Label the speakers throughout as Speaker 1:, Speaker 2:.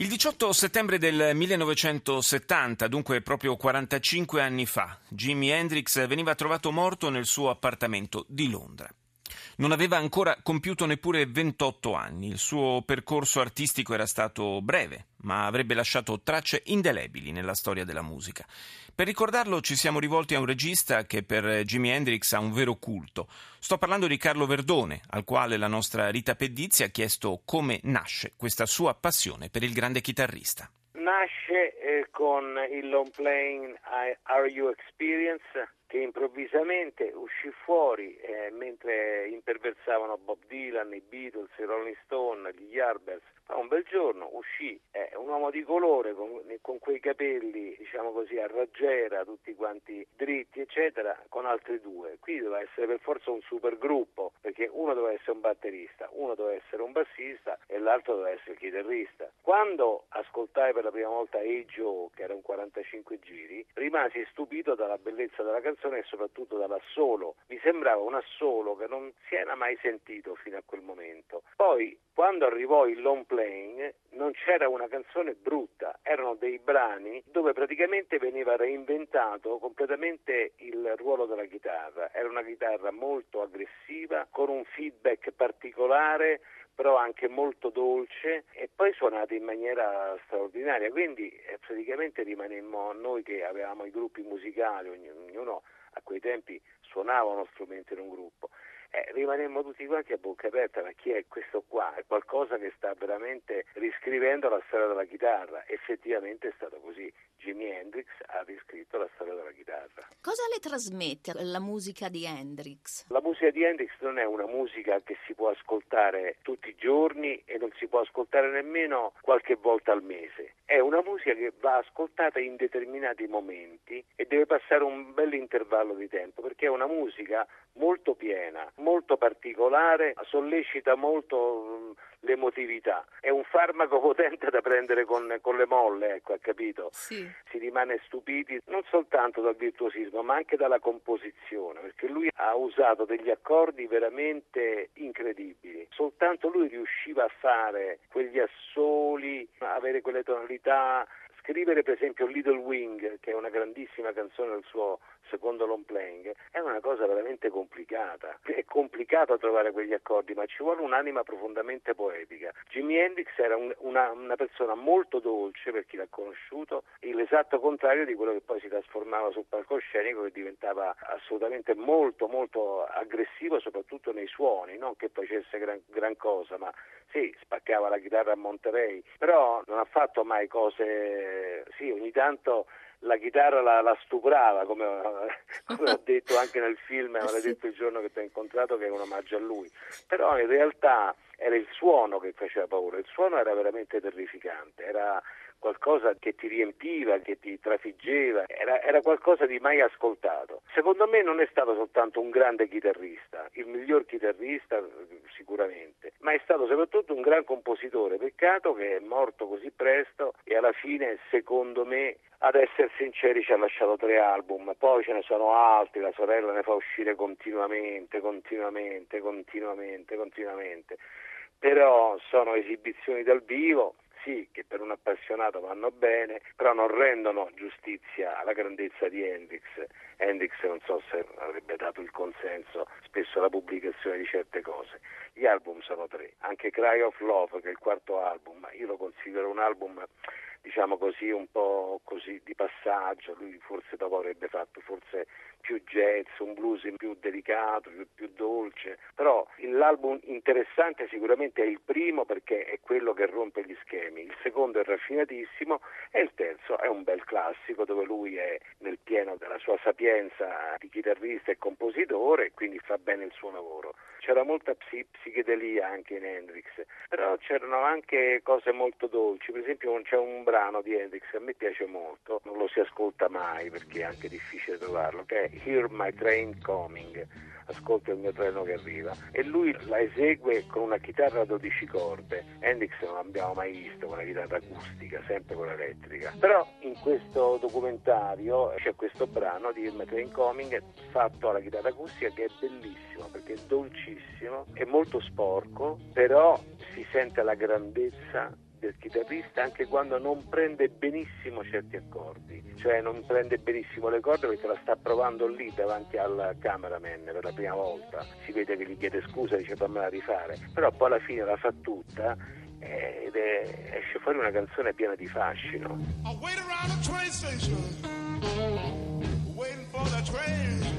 Speaker 1: Il 18 settembre del 1970, dunque proprio 45 anni fa, Jimi Hendrix veniva trovato morto nel suo appartamento di Londra. Non aveva ancora compiuto neppure 28 anni, il suo percorso artistico era stato breve, ma avrebbe lasciato tracce indelebili nella storia della musica. Per ricordarlo ci siamo rivolti a un regista che per Jimi Hendrix ha un vero culto. Sto parlando di Carlo Verdone, al quale la nostra Rita Pedizzi ha chiesto come nasce questa sua passione per il grande chitarrista.
Speaker 2: Nasce eh, con il long playing Are You Experience che improvvisamente uscì fuori eh, mentre imperversavano Bob Dylan, i Beatles, i Rolling Stone, gli Yardbirds. Ma un bel giorno uscì eh, un uomo di colore con, con, quei capelli, diciamo così, a raggiera, tutti quanti dritti, eccetera, con altri due. Qui doveva essere per forza un super gruppo, perché uno doveva essere un batterista, uno doveva essere un bassista e l'altro doveva essere il chitarrista. Quando ascoltai per la prima volta Hey Joe, che era un 45 giri, rimasi stupito dalla bellezza della canzone e soprattutto dall'assolo. Mi sembrava un assolo che non si era mai sentito fino a quel momento. Poi, quando arrivò il long playing, non c'era una canzone brutta, erano dei brani dove praticamente veniva reinventato completamente il ruolo della chitarra. Era una chitarra molto aggressiva, con un feedback particolare però anche molto dolce e poi suonate in maniera straordinaria. Quindi eh, praticamente rimanemmo noi che avevamo i gruppi musicali, ognuno a quei tempi suonava uno strumento in un gruppo. Eh, rimanemmo tutti quanti a bocca aperta, ma chi è questo qua? È qualcosa che sta veramente riscrivendo la storia della chitarra. Effettivamente è stato così. Jimi Hendrix ha riscritto la storia della chitarra.
Speaker 3: Cosa le trasmette la musica di Hendrix?
Speaker 2: La musica di Hendrix non è una musica che si può ascoltare tutti i giorni e non si può ascoltare nemmeno qualche volta al mese. È una musica che va ascoltata in determinati momenti e deve passare un bel intervallo di tempo perché è una musica molto piena, molto particolare, sollecita molto l'emotività. È un farmaco potente da prendere con, con le molle, ecco, ha capito?
Speaker 3: Sì.
Speaker 2: Si rimane stupiti non soltanto dal virtuosismo, ma anche dalla composizione, perché lui ha usato degli accordi veramente incredibili. Soltanto lui riusciva a fare quegli assoli, avere quelle tonalità scrivere per esempio Little Wing, che è una grandissima canzone del suo secondo long playing, è una cosa veramente complicata. È complicato trovare quegli accordi, ma ci vuole un'anima profondamente poetica. Jimi Hendrix era un, una, una, persona molto dolce per chi l'ha conosciuto, l'esatto contrario di quello che poi si trasformava sul palcoscenico che diventava assolutamente molto molto aggressivo soprattutto nei suoni, non che facesse gran, gran cosa, ma sì, spaccava la chitarra a Monterey, però non ha fatto mai cose, sì, ogni tanto la chitarra la, la stuprava, come, come, ho detto anche nel film, me l'ha detto il giorno che ti ho incontrato che è un omaggio a lui, però in realtà era il suono che faceva paura, il suono era veramente terrificante, era qualcosa che ti riempiva, che ti trafiggeva, era, era, qualcosa di mai ascoltato. Secondo me non è stato soltanto un grande chitarrista, il miglior chitarrista sicuramente, ma è stato soprattutto un gran compositore. Peccato che è morto così presto e alla fine, secondo me, ad essere sinceri ci ha lasciato tre album, poi ce ne sono altri, la sorella ne fa uscire continuamente, continuamente, continuamente, continuamente. Però sono esibizioni dal vivo sì, che per un appassionato vanno bene, però non rendono giustizia alla grandezza di Hendrix. Hendrix non so se avrebbe dato il consenso spesso alla pubblicazione di certe cose. Gli album sono tre, anche Cry of Love, che è il quarto album, io lo considero un album diciamo così, un po' così di passaggio, lui forse dopo avrebbe fatto forse più jazz, un blues più delicato, più, più dolce, però l'album interessante sicuramente è il primo perché è quello che rompe gli schemi, il secondo è raffinatissimo e il terzo è un bel classico dove lui è nel pieno della sua sapienza di chitarrista e compositore e quindi fa bene il suo lavoro. C'era molta psichedelia anche in Hendrix, però c'erano anche cose molto dolci, per esempio c'è un brano di Hendrix a me piace molto, non lo si ascolta mai perché è anche difficile trovarlo, che è Hear My Train Coming ascolta il mio treno che arriva e lui la esegue con una chitarra a 12 corde. Hendrix non l'abbiamo mai visto con una chitarra acustica sempre con elettrica però in questo documentario c'è questo brano di Il Train Coming fatto alla chitarra acustica che è bellissimo perché è dolcissimo è molto sporco però si sente la grandezza del chitarrista anche quando non prende benissimo certi accordi, cioè non prende benissimo le corde perché la sta provando lì davanti al cameraman per la prima volta, si vede che gli chiede scusa e dice fammela rifare, però poi alla fine la fa tutta eh, ed è, esce fuori una canzone piena di fascino. lui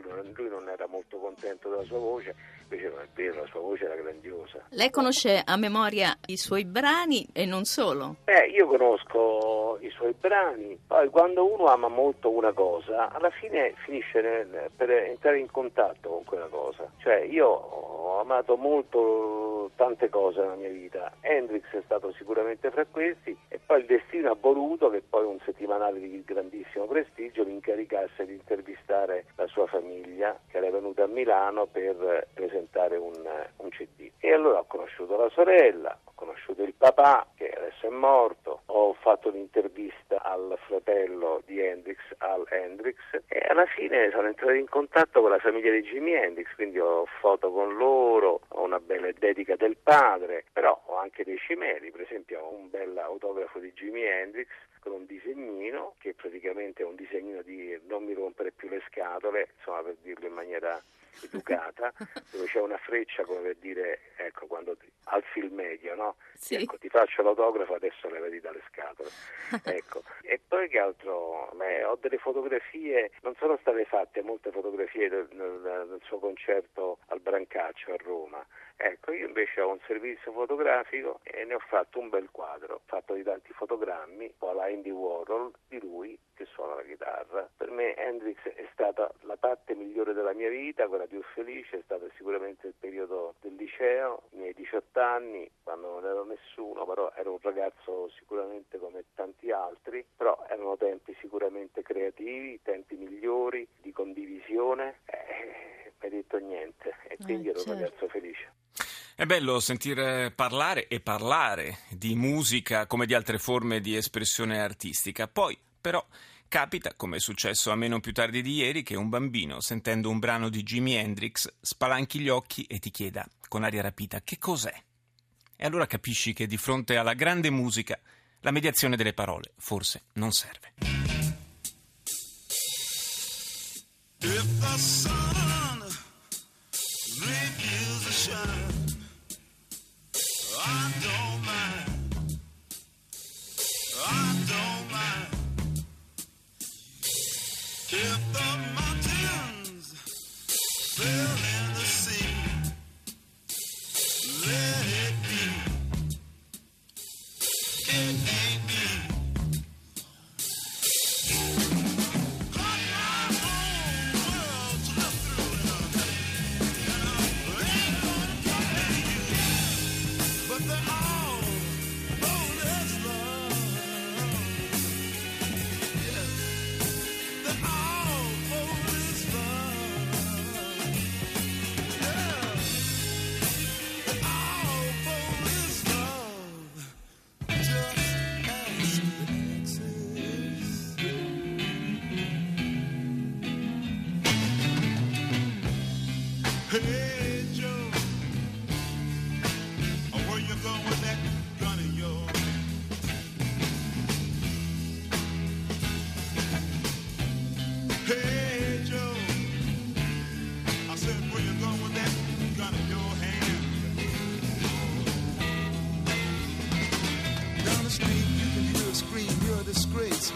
Speaker 2: voce, lui non era molto contento della sua voce, invece non è vero, la sua voce era grandiosa.
Speaker 3: Lei conosce a memoria i suoi brani e non solo?
Speaker 2: Eh, io conosco i suoi brani, poi quando uno ama molto una cosa, alla fine finisce nel, per entrare in contatto con quella cosa. Cioè, io ho amato molto tante cose nella mia vita, Hendrix è stato sicuramente fra questi e poi il destino ha voluto che poi un settimanale di grandissimo prestigio mi incaricasse di intervistare la sua famiglia che era venuta a Milano per presentare un, un CD. E allora ho conosciuto la sorella, conosciuto il papà che adesso è morto, ho fatto un'intervista al fratello di Hendrix, Al Hendrix, e alla fine sono entrato in contatto con la famiglia di Jimi Hendrix, quindi ho foto con loro, ho una bella dedica del padre, però ho anche dei cimeli, per esempio ho un bel autografo di Jimi Hendrix con un disegnino che praticamente è un disegnino di non mi rompere più le scatole, insomma per dirlo in maniera educata, dove c'è una freccia come per dire, ecco, quando ti, alzi il medio, no?
Speaker 3: Sì.
Speaker 2: Ecco, ti faccio l'autografo, adesso le vedi dalle scatole. ecco. E poi che altro? Beh, delle fotografie, non sono state fatte molte fotografie del, del, suo concerto al Brancaccio a Roma. Ecco, io invece ho un servizio fotografico e ne ho fatto un bel quadro, fatto di tanti fotogrammi, o alla Andy Warhol, di lui che suona la chitarra. Per me Hendrix è stata la parte migliore della mia vita, quella più felice, è stato sicuramente il periodo del liceo, i miei 18 anni, quando nessuno, però ero un ragazzo sicuramente come tanti altri, però erano tempi sicuramente creativi, tempi migliori, di condivisione, eh, mi hai detto niente e quindi
Speaker 3: Eh,
Speaker 2: ero un
Speaker 3: certo.
Speaker 2: ragazzo felice.
Speaker 1: È bello sentire parlare e parlare di musica come di altre forme di espressione artistica. Poi, però, capita, come è successo a me non più tardi di ieri, che un bambino, sentendo un brano di Jimi Hendrix, spalanchi gli occhi e ti chieda, con aria rapita, che cos'è? E allora capisci che di fronte alla grande musica la mediazione delle parole forse non serve.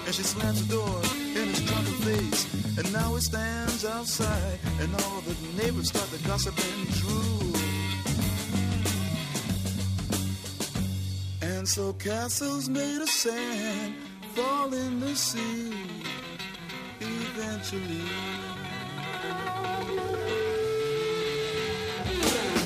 Speaker 4: and she slams the door in his drunken face. And now he stands outside, and all the neighbors start to gossip and drool. And so castles made of sand fall in the sea eventually. Yeah.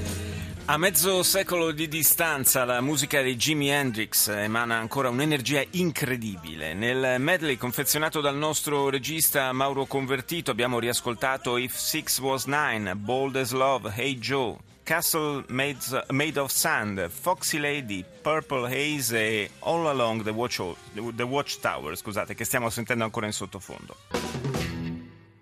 Speaker 1: A mezzo secolo di distanza la musica di Jimi Hendrix emana ancora un'energia incredibile. Nel medley confezionato dal nostro regista Mauro Convertito abbiamo riascoltato If Six Was Nine, Bold as Love, Hey Joe, Castle Made, of Sand, Foxy Lady, Purple Haze e All Along the Watchtower, scusate, che stiamo sentendo ancora in sottofondo.